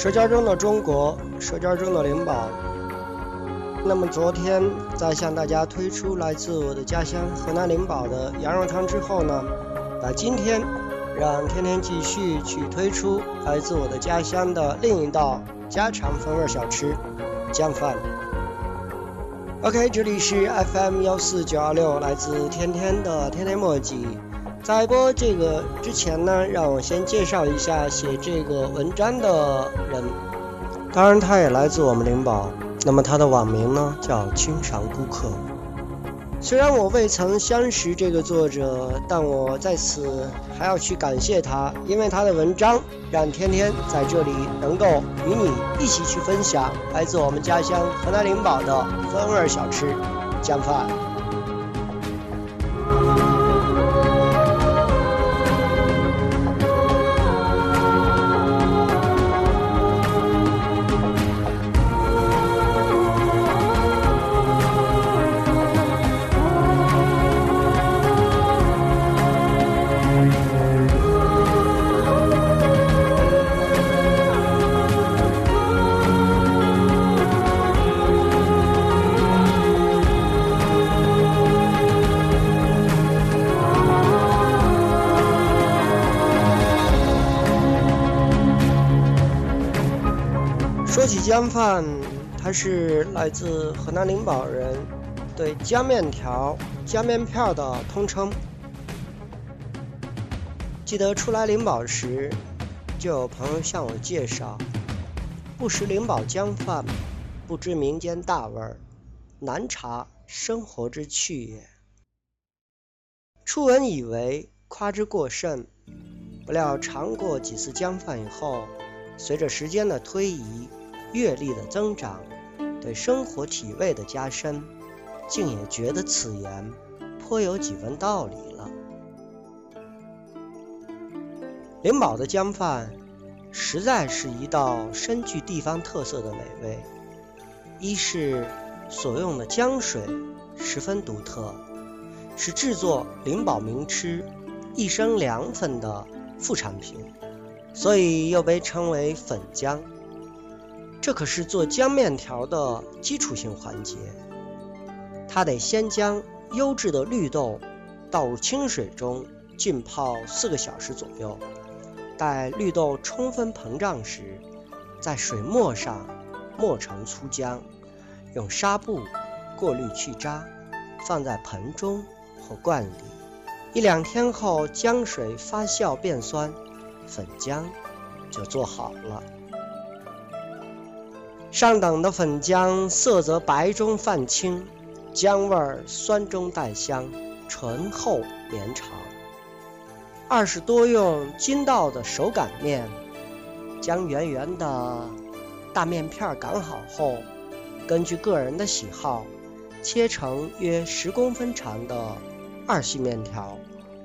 舌尖中的中国，舌尖中的灵宝。那么昨天在向大家推出来自我的家乡河南灵宝的羊肉汤之后呢，那今天让天天继续去推出来自我的家乡的另一道家常风味小吃——酱饭。OK，这里是 FM 幺四九二六，来自天天的天天墨迹。在播这个之前呢，让我先介绍一下写这个文章的人。当然，他也来自我们灵宝。那么他的网名呢叫清赏顾客。虽然我未曾相识这个作者，但我在此还要去感谢他，因为他的文章让天天在这里能够与你一起去分享来自我们家乡河南灵宝的风味小吃酱饭。江饭，它是来自河南灵宝人对江面条、江面片的通称。记得初来灵宝时，就有朋友向我介绍：“不食灵宝江饭，不知民间大味儿，难察生活之趣也。”初闻以为夸之过甚，不料尝过几次江饭以后，随着时间的推移。阅历的增长，对生活体味的加深，竟也觉得此言颇有几分道理了。灵宝的江饭，实在是一道深具地方特色的美味。一是所用的江水十分独特，是制作灵宝名吃一升凉粉的副产品，所以又被称为粉姜。这可是做浆面条的基础性环节，它得先将优质的绿豆倒入清水中浸泡四个小时左右，待绿豆充分膨胀时，在水沫上磨成粗浆，用纱布过滤去渣，放在盆中或罐里，一两天后浆水发酵变酸，粉浆就做好了。上等的粉浆色泽白中泛青，浆味儿酸中带香，醇厚绵长。二是多用筋道的手擀面，将圆圆的大面片擀好后，根据个人的喜好，切成约十公分长的二细面条，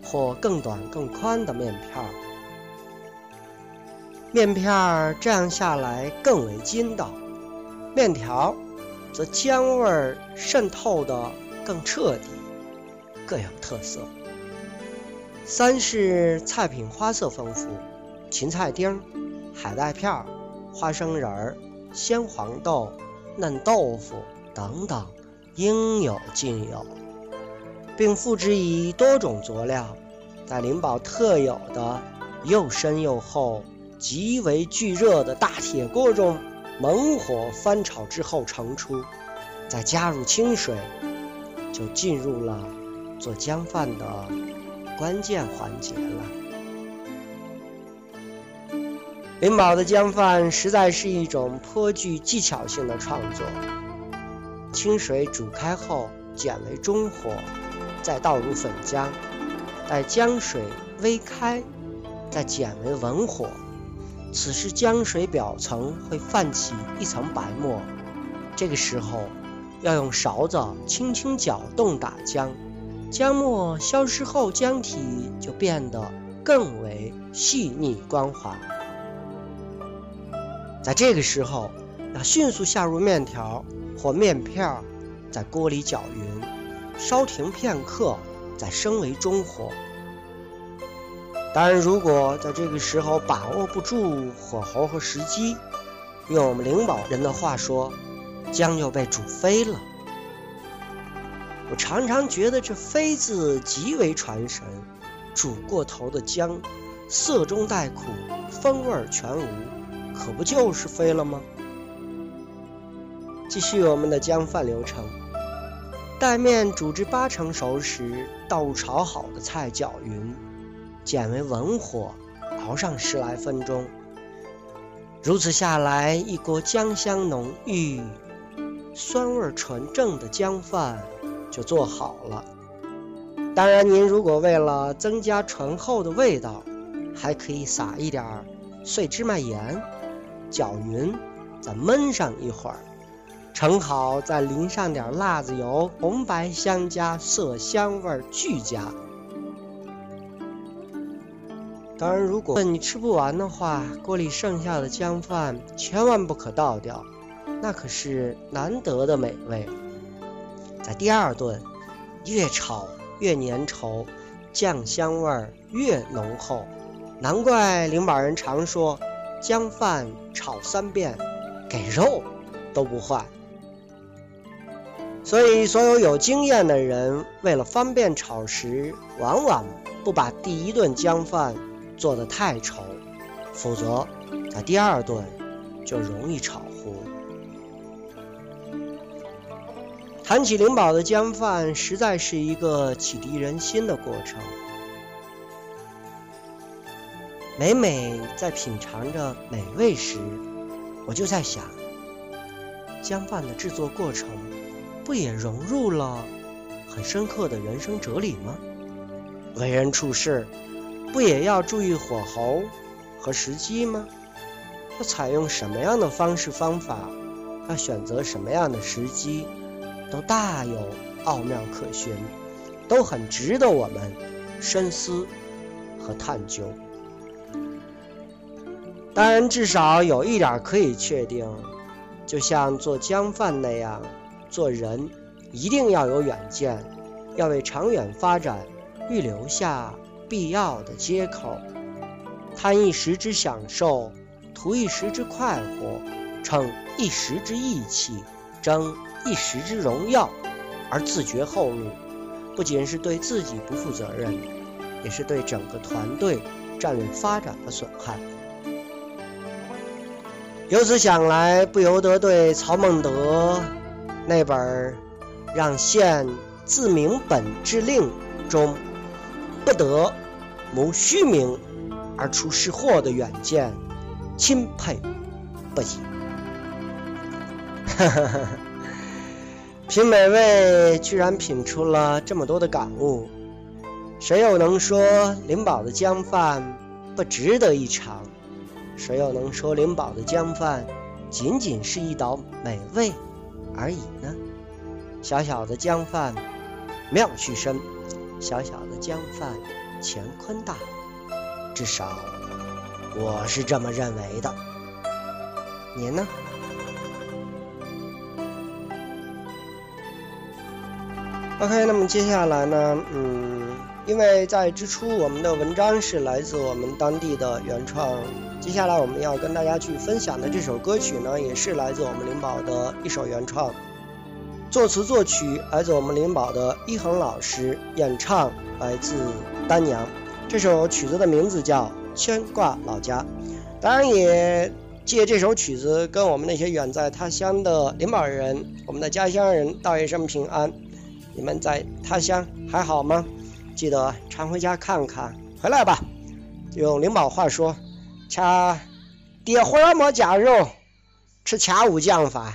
或更短更宽的面片儿。面片儿这样下来更为筋道。面条则姜味渗透的更彻底，各有特色。三是菜品花色丰富，芹菜丁、海带片、花生仁、鲜黄豆、嫩豆腐等等，应有尽有，并附之以多种佐料，在灵宝特有的又深又厚、极为巨热的大铁锅中。猛火翻炒之后盛出，再加入清水，就进入了做姜饭的关键环节了。灵宝的姜饭实在是一种颇具技巧性的创作。清水煮开后，减为中火，再倒入粉浆，待姜水微开，再减为文火。此时浆水表层会泛起一层白沫，这个时候要用勺子轻轻搅动打浆，浆沫消失后，浆体就变得更为细腻光滑。在这个时候要迅速下入面条或面片，在锅里搅匀，稍停片刻，再升为中火。当然，如果在这个时候把握不住火候和时机，用我们灵宝人的话说，姜就被煮飞了。我常常觉得这“飞”字极为传神，煮过头的姜，色中带苦，风味全无，可不就是飞了吗？继续我们的姜饭流程，待面煮至八成熟时，倒入炒好的菜，搅匀，减为文火，熬上十来分钟。如此下来，一锅姜香浓郁、酸味纯正的姜饭就做好了。当然，您如果为了增加醇厚的味道，还可以撒一点碎芝麻盐，搅匀，再焖上一会儿，盛好再淋上点辣子油，红白相加，色香味俱佳。当然，如果你吃不完的话，锅里剩下的姜饭千万不可倒掉，那可是难得的美味。在第二顿，越炒越粘稠，酱香味儿越浓厚。难怪灵宝人常说，姜饭炒三遍，给肉都不换。所以，所有有经验的人，为了方便炒食，往往不把第一顿姜饭。做的太稠，否则在第二顿就容易炒糊。谈起灵宝的姜饭，实在是一个启迪人心的过程。每每在品尝着美味时，我就在想，姜饭的制作过程，不也融入了很深刻的人生哲理吗？为人处事。不也要注意火候和时机吗？要采用什么样的方式方法，要选择什么样的时机，都大有奥妙可循，都很值得我们深思和探究。当然，至少有一点可以确定，就像做江饭那样，做人一定要有远见，要为长远发展预留下。必要的接口，贪一时之享受，图一时之快活，逞一时之义气，争一时之荣耀，而自绝后路，不仅是对自己不负责任，也是对整个团队战略发展的损害。由此想来，不由得对曹孟德那本《让县自明本之令》中。不得谋虚名而出是祸的远见，钦佩不已。哈哈哈品美味，居然品出了这么多的感悟。谁又能说灵宝的姜饭不值得一尝？谁又能说灵宝的姜饭仅仅是一道美味而已呢？小小的姜饭，妙趣深。小小的江饭，乾坤大，至少我是这么认为的。您呢？OK，那么接下来呢？嗯，因为在之初我们的文章是来自我们当地的原创，接下来我们要跟大家去分享的这首歌曲呢，也是来自我们灵宝的一首原创。作词作曲来自我们灵宝的一恒老师，演唱来自丹阳。这首曲子的名字叫《牵挂老家》，当然也借这首曲子跟我们那些远在他乡的灵宝人、我们的家乡人道一声平安。你们在他乡还好吗？记得常回家看看，回来吧。用灵宝话说：“掐爹花没加肉，吃掐五酱饭。”